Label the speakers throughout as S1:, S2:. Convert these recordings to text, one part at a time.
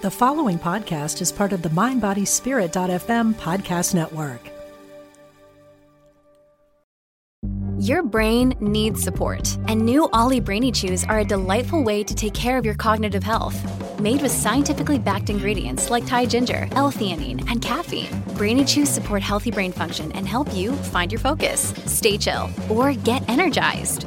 S1: The following podcast is part of the MindBodySpirit.fm podcast network.
S2: Your brain needs support, and new Olly Brainy Chews are a delightful way to take care of your cognitive health. Made with scientifically backed ingredients like Thai ginger, L-theanine, and caffeine, Brainy Chews support healthy brain function and help you find your focus, stay chill, or get energized.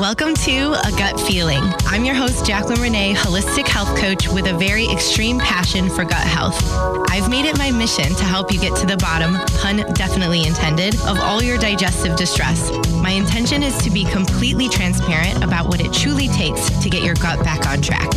S3: Welcome to A Gut Feeling. I'm your host, Jaclyn Renee, holistic health coach with a very extreme passion for gut health. I've made it my mission to help you get to the bottom, pun definitely intended, of all your digestive distress. My intention is to be completely transparent about what it truly takes to get your gut back on track.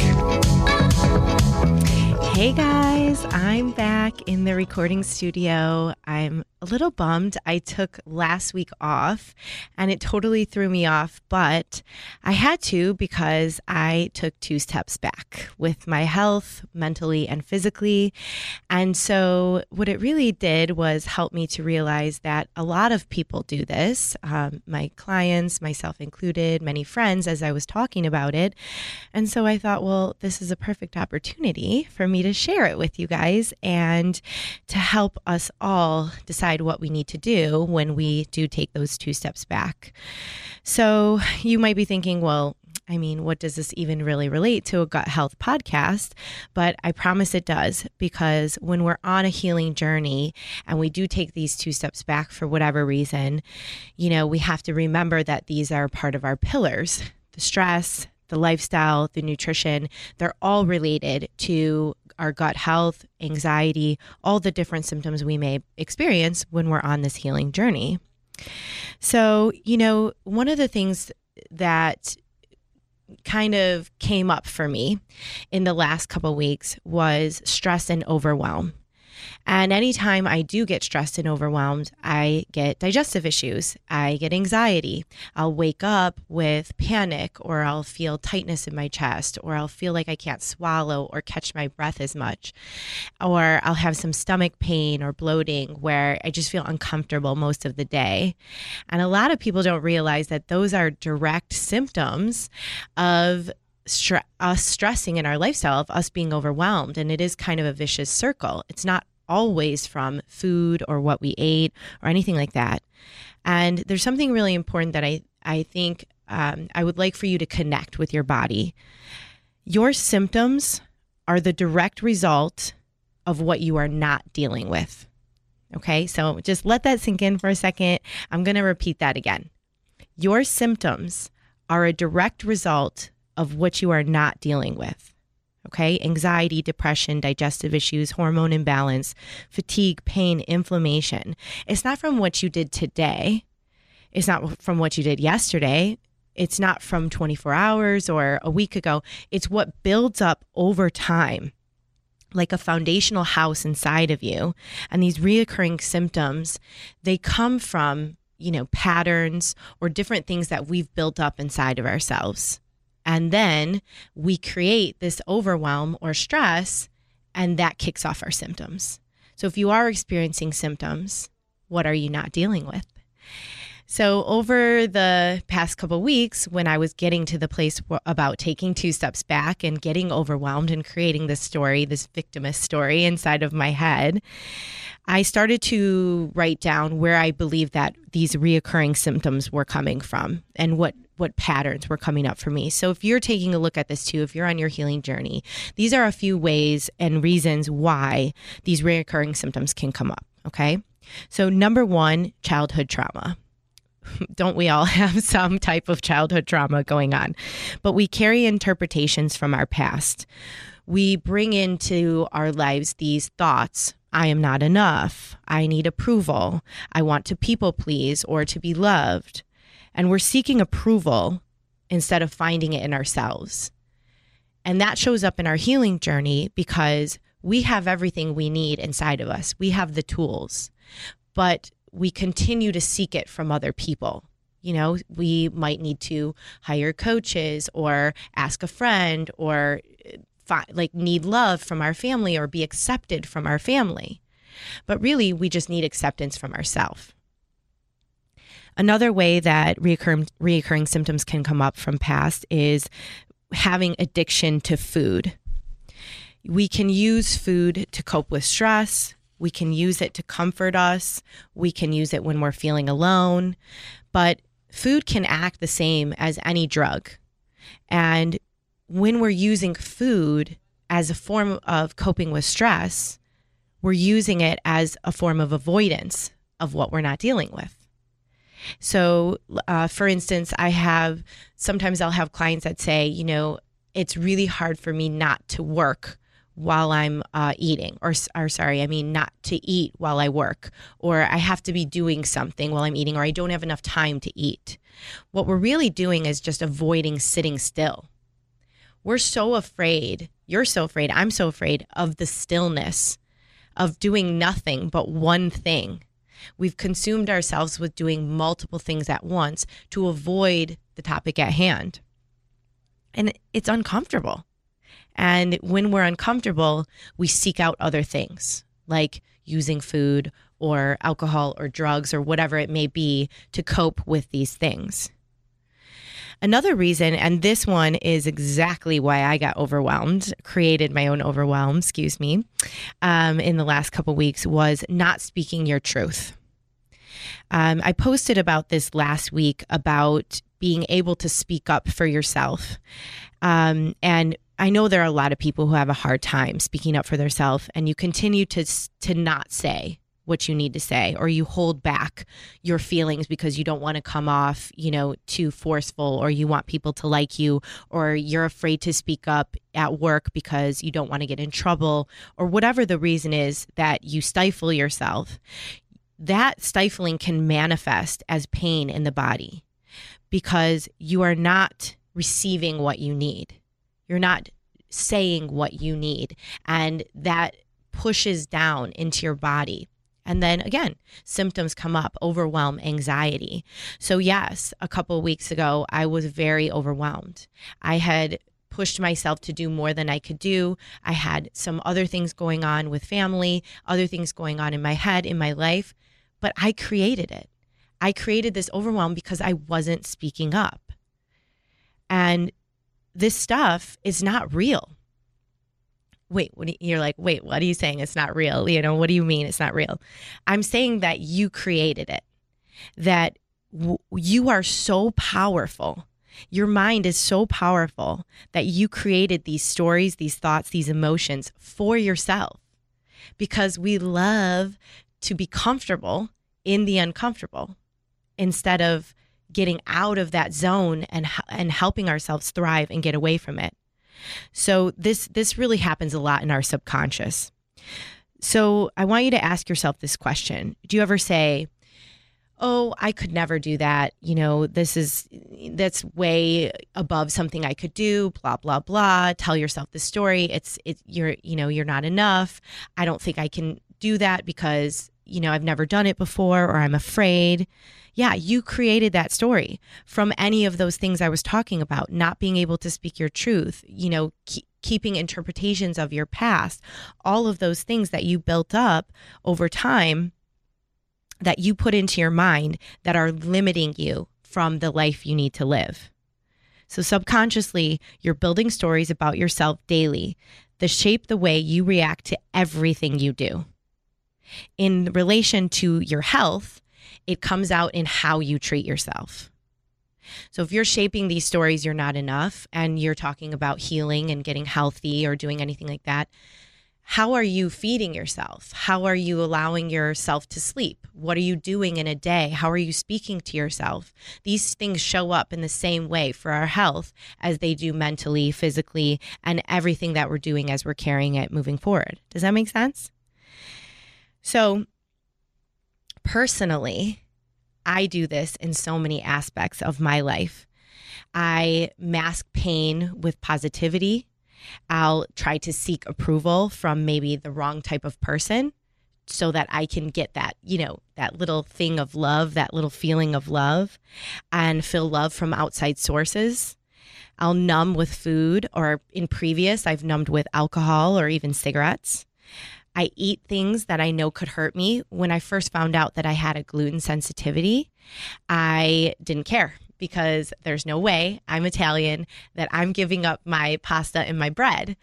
S3: Hey guys, I'm back in the recording studio. I'm a little bummed. I took last week off and it totally threw me off, but I had to because I took two steps back with my health, mentally and physically. And so, what it really did was help me to realize that a lot of people do this, um, my clients, myself included, many friends, as I was talking about it. And so, I thought, well, this is a perfect opportunity for me to share it with you guys and to help us all decide what we need to do when we do take those two steps back. So you might be thinking, well, I mean, what does this even really relate to a gut health podcast? But I promise it does because when we're on a healing journey and we do take these two steps back for whatever reason, you know, we have to remember that these are part of our pillars the stress, the lifestyle, the nutrition, they're all related to our gut health, anxiety, all the different symptoms we may experience when we're on this healing journey. So, you know, one of the things that kind of came up for me in the last couple weeks was stress and overwhelm. And anytime I do get stressed and overwhelmed, I get digestive issues. I get anxiety. I'll wake up with panic, or I'll feel tightness in my chest, or I'll feel like I can't swallow or catch my breath as much. Or I'll have some stomach pain or bloating where I just feel uncomfortable most of the day. And a lot of people don't realize that those are direct symptoms of us stressing in our lifestyle of us being overwhelmed and it is kind of a vicious circle it's not always from food or what we ate or anything like that. And there's something really important that I, I think um, I would like for you to connect with your body. Your symptoms are the direct result of what you are not dealing with. Okay, so just let that sink in for a second. I'm going to repeat that again. Your symptoms are a direct result of what you are not dealing with okay? Anxiety, depression, digestive issues, hormone imbalance, fatigue, pain, inflammation. It's not from what you did today. It's not from what you did yesterday. It's not from 24 hours or a week ago. It's what builds up over time like a foundational house inside of you. And these reoccurring symptoms, they come from, you know, patterns or different things that we've built up inside of ourselves. And then we create this overwhelm or stress, and that kicks off our symptoms. So if you are experiencing symptoms, what are you not dealing with? So, over the past couple weeks, when I was getting to the place about taking two steps back and getting overwhelmed and creating this story, this victimist story inside of my head, I started to write down where I believe that these reoccurring symptoms were coming from and what what patterns were coming up for me. So if you're taking a look at this too, if you're on your healing journey, these are a few ways and reasons why these reoccurring symptoms can come up, okay? So number 1, childhood trauma. Don't we all have some type of childhood trauma going on? But we carry interpretations from our past. We bring into our lives these thoughts I am not enough. I need approval. I want to people please or to be loved. And we're seeking approval instead of finding it in ourselves. And that shows up in our healing journey because we have everything we need inside of us. We have the tools, but we continue to seek it from other people. You know, we might need to hire coaches or ask a friend or fi- like need love from our family or be accepted from our family. But really, we just need acceptance from ourselves. Another way that reoccurring, reoccurring symptoms can come up from past is having addiction to food. We can use food to cope with stress. We can use it to comfort us. We can use it when we're feeling alone. But food can act the same as any drug. And when we're using food as a form of coping with stress, we're using it as a form of avoidance of what we're not dealing with. So, uh, for instance, I have sometimes I'll have clients that say, you know, it's really hard for me not to work while I'm uh, eating, or, or sorry, I mean, not to eat while I work, or I have to be doing something while I'm eating, or I don't have enough time to eat. What we're really doing is just avoiding sitting still. We're so afraid, you're so afraid, I'm so afraid of the stillness of doing nothing but one thing. We've consumed ourselves with doing multiple things at once to avoid the topic at hand. And it's uncomfortable. And when we're uncomfortable, we seek out other things like using food or alcohol or drugs or whatever it may be to cope with these things. Another reason, and this one is exactly why I got overwhelmed, created my own overwhelm, excuse me, um, in the last couple weeks, was not speaking your truth. Um, I posted about this last week about being able to speak up for yourself. Um, and I know there are a lot of people who have a hard time speaking up for themselves, and you continue to to not say what you need to say, or you hold back your feelings because you don't want to come off, you know, too forceful, or you want people to like you, or you're afraid to speak up at work because you don't want to get in trouble, or whatever the reason is that you stifle yourself. That stifling can manifest as pain in the body because you are not receiving what you need you're not saying what you need. And that pushes down into your body. And then again, symptoms come up overwhelm, anxiety. So, yes, a couple weeks ago, I was very overwhelmed. I had pushed myself to do more than I could do. I had some other things going on with family, other things going on in my head, in my life, but I created it. I created this overwhelm because I wasn't speaking up. And this stuff is not real. Wait, what you, you're like, wait, what are you saying? It's not real. You know, what do you mean it's not real? I'm saying that you created it, that w- you are so powerful. Your mind is so powerful that you created these stories, these thoughts, these emotions for yourself because we love to be comfortable in the uncomfortable instead of getting out of that zone and and helping ourselves thrive and get away from it. So this this really happens a lot in our subconscious. So I want you to ask yourself this question. Do you ever say, "Oh, I could never do that. You know, this is that's way above something I could do, blah blah blah." Tell yourself the story. It's it you're, you know, you're not enough. I don't think I can do that because, you know, I've never done it before or I'm afraid yeah, you created that story from any of those things I was talking about, not being able to speak your truth, you know, ke- keeping interpretations of your past, all of those things that you built up over time that you put into your mind that are limiting you from the life you need to live. So, subconsciously, you're building stories about yourself daily that shape the way you react to everything you do. In relation to your health, it comes out in how you treat yourself. So if you're shaping these stories, you're not enough, and you're talking about healing and getting healthy or doing anything like that, how are you feeding yourself? How are you allowing yourself to sleep? What are you doing in a day? How are you speaking to yourself? These things show up in the same way for our health as they do mentally, physically, and everything that we're doing as we're carrying it moving forward. Does that make sense? So, personally, I do this in so many aspects of my life. I mask pain with positivity. I'll try to seek approval from maybe the wrong type of person so that I can get that, you know, that little thing of love, that little feeling of love, and feel love from outside sources. I'll numb with food, or in previous, I've numbed with alcohol or even cigarettes. I eat things that I know could hurt me. When I first found out that I had a gluten sensitivity, I didn't care because there's no way I'm Italian that I'm giving up my pasta and my bread.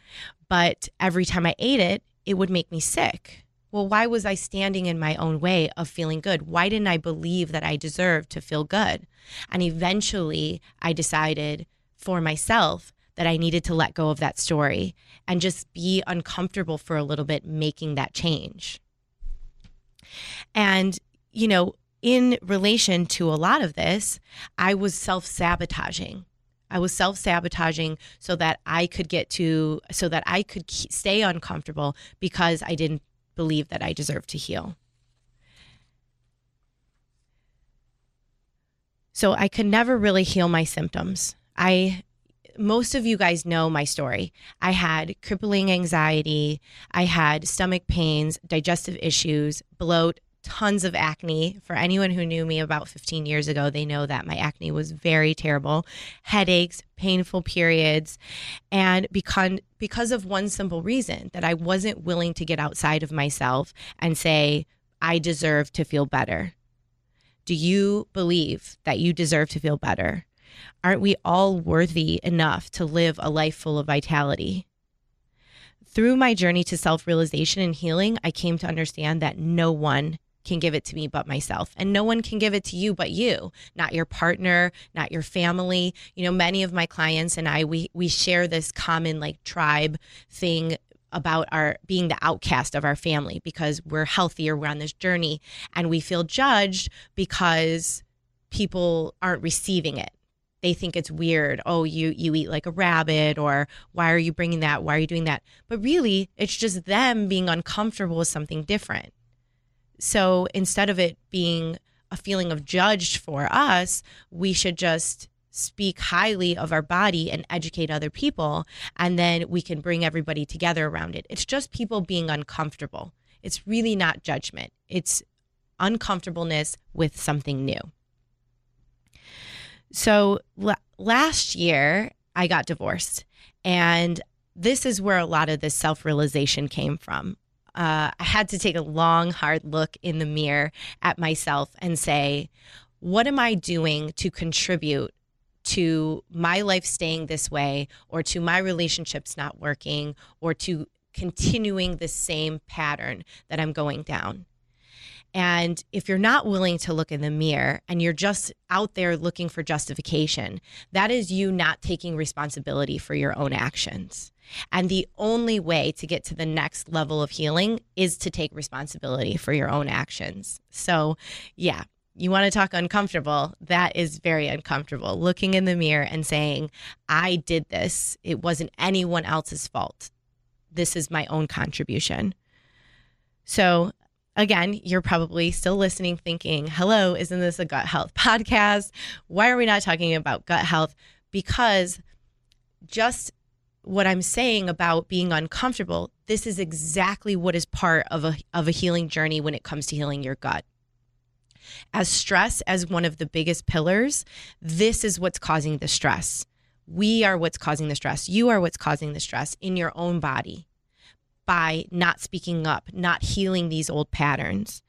S3: But every time I ate it, it would make me sick. Well, why was I standing in my own way of feeling good? Why didn't I believe that I deserved to feel good? And eventually I decided for myself that I needed to let go of that story and just be uncomfortable for a little bit making that change. And, you know, in relation to a lot of this, I was self sabotaging. I was self sabotaging so that I could get to, so that I could stay uncomfortable because I didn't believe that I deserved to heal. So I could never really heal my symptoms. I most of you guys know my story. I had crippling anxiety, I had stomach pains, digestive issues, bloat, tons of acne. For anyone who knew me about 15 years ago, they know that my acne was very terrible. Headaches, painful periods, and because because of one simple reason that I wasn't willing to get outside of myself and say I deserve to feel better. Do you believe that you deserve to feel better? Aren't we all worthy enough to live a life full of vitality? Through my journey to self realization and healing, I came to understand that no one can give it to me but myself. And no one can give it to you but you, not your partner, not your family. You know, many of my clients and I, we, we share this common like tribe thing about our being the outcast of our family because we're healthier, we're on this journey, and we feel judged because people aren't receiving it they think it's weird. Oh you you eat like a rabbit or why are you bringing that? Why are you doing that? But really it's just them being uncomfortable with something different. So instead of it being a feeling of judged for us we should just speak highly of our body and educate other people and then we can bring everybody together around it. It's just people being uncomfortable. It's really not judgment. It's uncomfortableness with something new so l- last year, I got divorced. And this is where a lot of this self realization came from. Uh, I had to take a long, hard look in the mirror at myself and say, what am I doing to contribute to my life staying this way or to my relationships not working or to continuing the same pattern that I'm going down? And if you're not willing to look in the mirror and you're just out there looking for justification, that is you not taking responsibility for your own actions. And the only way to get to the next level of healing is to take responsibility for your own actions. So, yeah, you want to talk uncomfortable, that is very uncomfortable. Looking in the mirror and saying, I did this, it wasn't anyone else's fault. This is my own contribution. So, again, you're probably still listening thinking, hello, isn't this a gut health podcast? Why are we not talking about gut health? Because just what I'm saying about being uncomfortable, this is exactly what is part of a, of a healing journey when it comes to healing your gut. As stress as one of the biggest pillars, this is what's causing the stress. We are what's causing the stress. You are what's causing the stress in your own body by not speaking up, not healing these old patterns.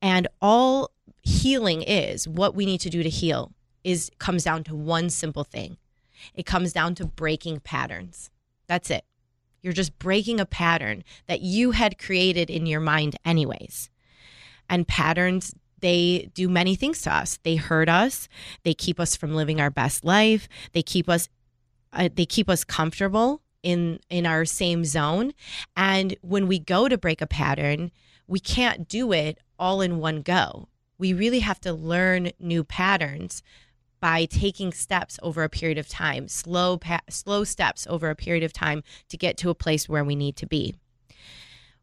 S3: And all healing is, what we need to do to heal is comes down to one simple thing. It comes down to breaking patterns. That's it. You're just breaking a pattern that you had created in your mind anyways. And patterns they do many things to us. They hurt us. They keep us from living our best life. They keep us uh, they keep us comfortable in in our same zone and when we go to break a pattern we can't do it all in one go we really have to learn new patterns by taking steps over a period of time slow pa- slow steps over a period of time to get to a place where we need to be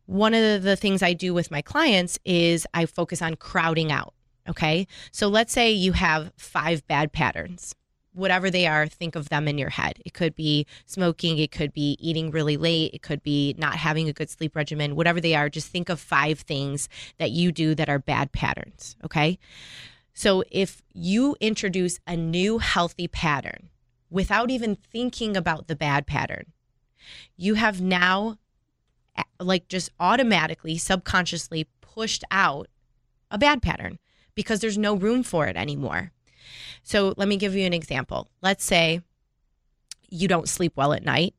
S3: one of the things I do with my clients is I focus on crowding out. Okay. So let's say you have five bad patterns whatever they are, think of them in your head. It could be smoking, it could be eating really late, it could be not having a good sleep regimen, whatever they are, just think of five things that you do that are bad patterns. Okay. So if you introduce a new healthy pattern without even thinking about the bad pattern, you have now, like, just automatically, subconsciously pushed out a bad pattern because there's no room for it anymore. So let me give you an example. Let's say you don't sleep well at night,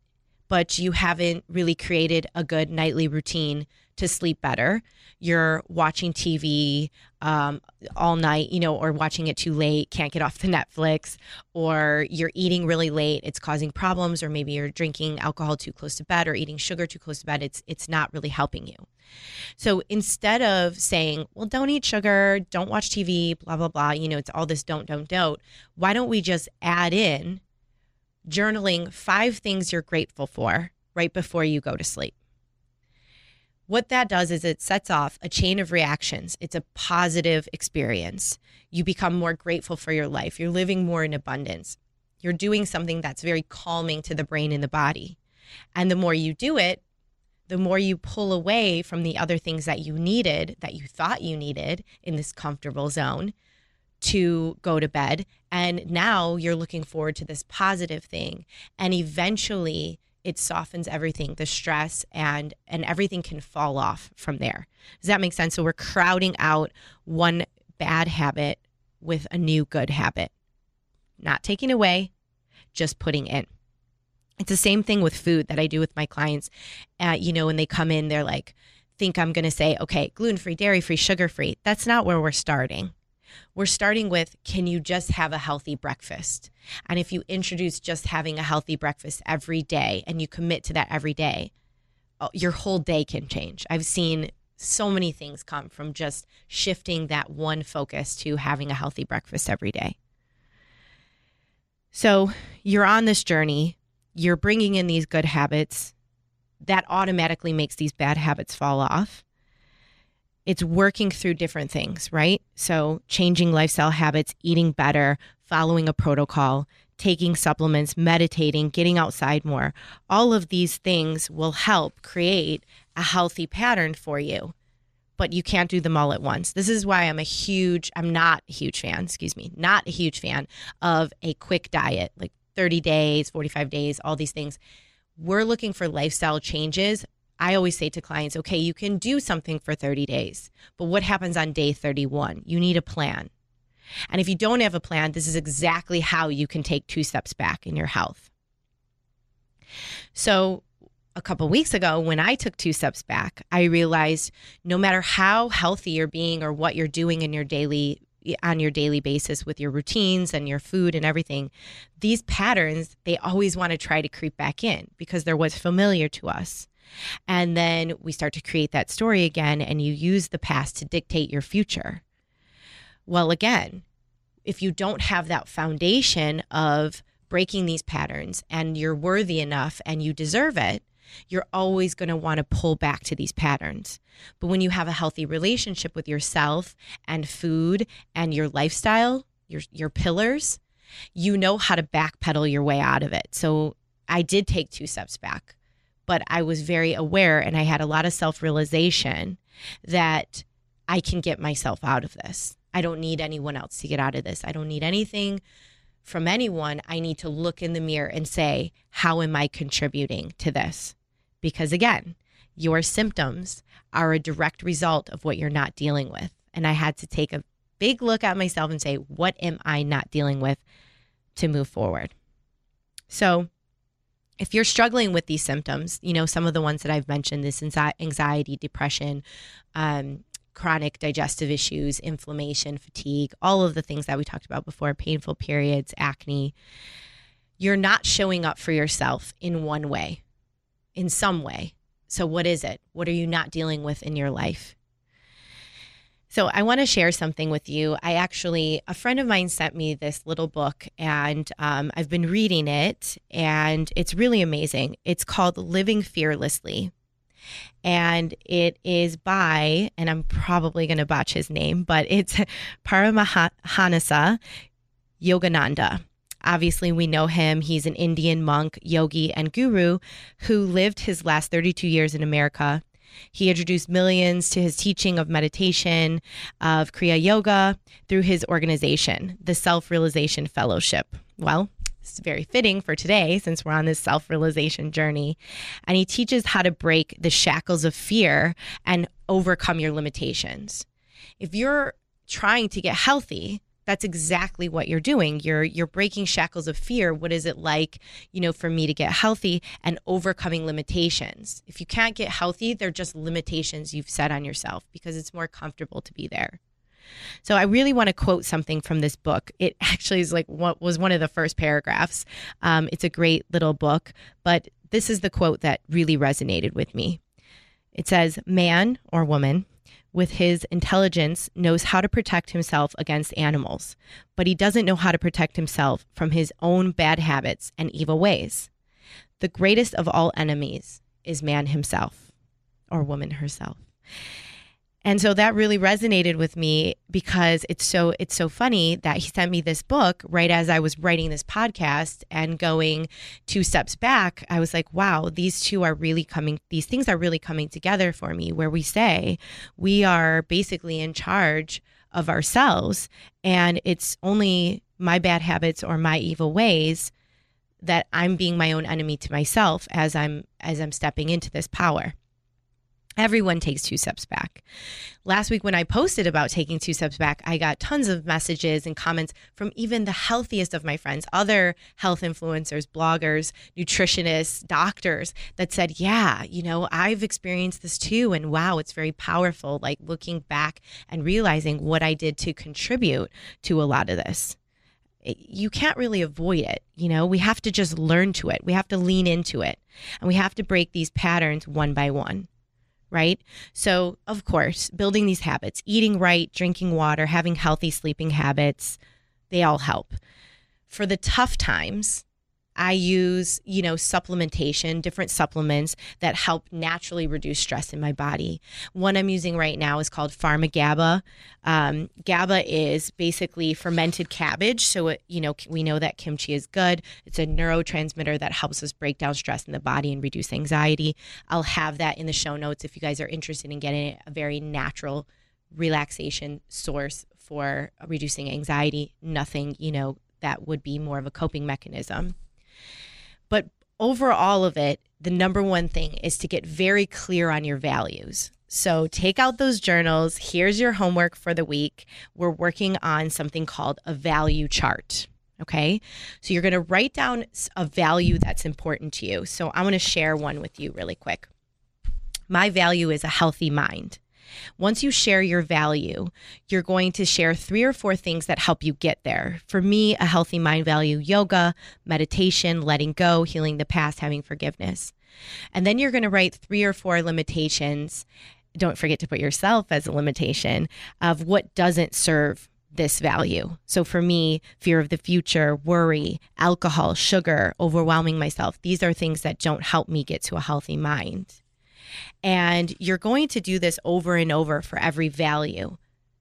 S3: but you haven't really created a good nightly routine to sleep better. You're watching TV um, all night, you know, or watching it too late, can't get off the Netflix, or you're eating really late, it's causing problems, or maybe you're drinking alcohol too close to bed or eating sugar too close to bed. It's it's not really helping you. So instead of saying, well, don't eat sugar, don't watch TV, blah, blah, blah, you know, it's all this don't, don't, don't, why don't we just add in journaling five things you're grateful for right before you go to sleep? What that does is it sets off a chain of reactions. It's a positive experience. You become more grateful for your life. You're living more in abundance. You're doing something that's very calming to the brain and the body. And the more you do it, the more you pull away from the other things that you needed, that you thought you needed in this comfortable zone to go to bed. And now you're looking forward to this positive thing. And eventually it softens everything, the stress and and everything can fall off from there. Does that make sense? So we're crowding out one bad habit with a new good habit. Not taking away, just putting in. It's the same thing with food that I do with my clients. Uh, you know, when they come in, they're like, think I'm going to say, okay, gluten free, dairy free, sugar free. That's not where we're starting. We're starting with can you just have a healthy breakfast? And if you introduce just having a healthy breakfast every day and you commit to that every day, oh, your whole day can change. I've seen so many things come from just shifting that one focus to having a healthy breakfast every day. So you're on this journey you're bringing in these good habits that automatically makes these bad habits fall off it's working through different things right so changing lifestyle habits eating better following a protocol taking supplements meditating getting outside more all of these things will help create a healthy pattern for you but you can't do them all at once. This is why I'm a huge, I'm not a huge fan, excuse me, not a huge fan of a quick diet. Like 30 days, 45 days, all these things. We're looking for lifestyle changes. I always say to clients, okay, you can do something for 30 days, but what happens on day 31? You need a plan. And if you don't have a plan, this is exactly how you can take two steps back in your health. So, a couple weeks ago, when I took two steps back, I realized no matter how healthy you're being or what you're doing in your daily on your daily basis with your routines and your food and everything, these patterns, they always want to try to creep back in because they're what's familiar to us. And then we start to create that story again, and you use the past to dictate your future. Well, again, if you don't have that foundation of breaking these patterns and you're worthy enough and you deserve it, you're always going to want to pull back to these patterns. But when you have a healthy relationship with yourself and food and your lifestyle, your your pillars, you know how to backpedal your way out of it. So I did take two steps back, but I was very aware and I had a lot of self-realization that I can get myself out of this. I don't need anyone else to get out of this. I don't need anything from anyone. I need to look in the mirror and say, how am I contributing to this? Because again, your symptoms are a direct result of what you're not dealing with. And I had to take a big look at myself and say, what am I not dealing with to move forward? So, if you're struggling with these symptoms, you know, some of the ones that I've mentioned this anxiety, depression, um, chronic digestive issues, inflammation, fatigue, all of the things that we talked about before, painful periods, acne, you're not showing up for yourself in one way in some way. So, what is it? What are you not dealing with in your life? So, I want to share something with you. I actually, a friend of mine sent me this little book, and um, I've been reading it, and it's really amazing. It's called Living Fearlessly. And it is by, and I'm probably going to botch his name, but it's Paramahansa Yogananda. Obviously, we know him. He's an Indian monk, yogi, and guru who lived his last 32 years in America. He introduced millions to his teaching of meditation, of Kriya Yoga through his organization, the Self Realization Fellowship. Well, it's very fitting for today since we're on this self realization journey. And he teaches how to break the shackles of fear and overcome your limitations. If you're trying to get healthy, that's exactly what you're doing you're you're breaking shackles of fear what is it like you know for me to get healthy and overcoming limitations if you can't get healthy they're just limitations you've set on yourself because it's more comfortable to be there so I really want to quote something from this book. It actually is like what was one of the first paragraphs. Um, it's a great little book, but this is the quote that really resonated with me. It says, "Man or woman with his intelligence, knows how to protect himself against animals, but he doesn't know how to protect himself from his own bad habits and evil ways. The greatest of all enemies is man himself or woman herself. And so that really resonated with me because it's so it's so funny that he sent me this book right as I was writing this podcast and going two steps back. I was like, wow, these two are really coming these things are really coming together for me where we say we are basically in charge of ourselves and it's only my bad habits or my evil ways that I'm being my own enemy to myself as I'm as I'm stepping into this power. Everyone takes two steps back. Last week, when I posted about taking two steps back, I got tons of messages and comments from even the healthiest of my friends, other health influencers, bloggers, nutritionists, doctors that said, Yeah, you know, I've experienced this too. And wow, it's very powerful. Like looking back and realizing what I did to contribute to a lot of this you can't really avoid it. You know, we have to just learn to it. We have to lean into it. And we have to break these patterns one by one right? So, of course, building these habits, eating right, drinking water, having healthy sleeping habits, they all help. For the tough times, I use, you know, supplementation, different supplements that help naturally reduce stress in my body. One I'm using right now is called Pharmagaba. Um, GABA is basically fermented cabbage. So, it, you know, we know that kimchi is good. It's a neurotransmitter that helps us break down stress in the body and reduce anxiety. I'll have that in the show notes if you guys are interested in getting a very natural relaxation source for reducing anxiety. Nothing, you know, that would be more of a coping mechanism. But over all of it, the number one thing is to get very clear on your values. So take out those journals. Here's your homework for the week. We're working on something called a value chart. Okay. So you're going to write down a value that's important to you. So I want to share one with you really quick. My value is a healthy mind. Once you share your value, you're going to share three or four things that help you get there. For me, a healthy mind value yoga, meditation, letting go, healing the past, having forgiveness. And then you're going to write three or four limitations. Don't forget to put yourself as a limitation of what doesn't serve this value. So for me, fear of the future, worry, alcohol, sugar, overwhelming myself, these are things that don't help me get to a healthy mind. And you're going to do this over and over for every value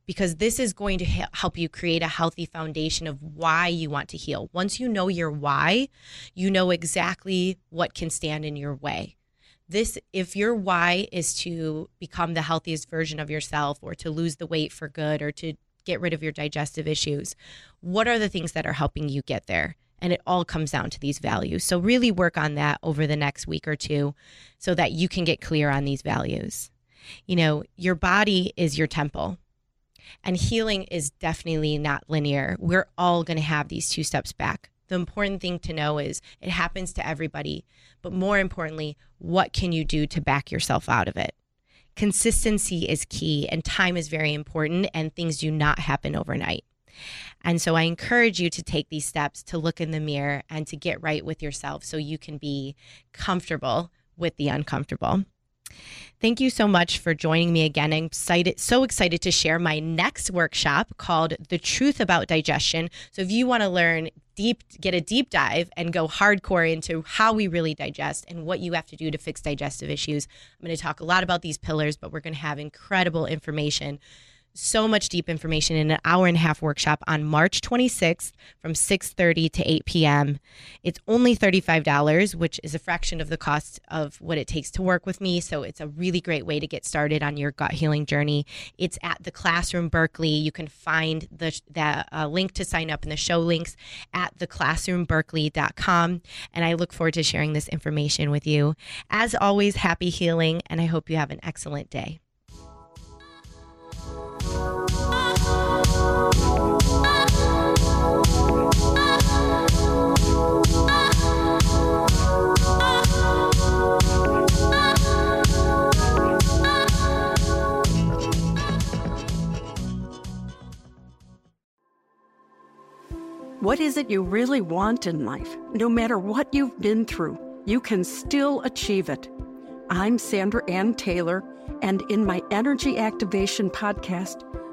S3: because this is going to help you create a healthy foundation of why you want to heal. Once you know your why, you know exactly what can stand in your way. This, if your why is to become the healthiest version of yourself or to lose the weight for good or to get rid of your digestive issues, what are the things that are helping you get there? And it all comes down to these values. So, really work on that over the next week or two so that you can get clear on these values. You know, your body is your temple, and healing is definitely not linear. We're all going to have these two steps back. The important thing to know is it happens to everybody, but more importantly, what can you do to back yourself out of it? Consistency is key, and time is very important, and things do not happen overnight. And so I encourage you to take these steps to look in the mirror and to get right with yourself so you can be comfortable with the uncomfortable. Thank you so much for joining me again. I'm excited, so excited to share my next workshop called The Truth About Digestion. So, if you want to learn deep get a deep dive and go hardcore into how we really digest and what you have to do to fix digestive issues. I'm going to talk a lot about these pillars, but we're going to have incredible information so much deep information in an hour and a half workshop on March 26th from 6:30 to 8 p.m. It's only $35, which is a fraction of the cost of what it takes to work with me, so it's a really great way to get started on your gut healing journey. It's at the Classroom Berkeley. You can find the the uh, link to sign up in the show links at theclassroomberkeley.com and I look forward to sharing this information with you. As always, happy healing and I hope you have an excellent day.
S4: What is it you really want in life? No matter what you've been through, you can still achieve it. I'm Sandra Anne Taylor, and in my Energy Activation podcast,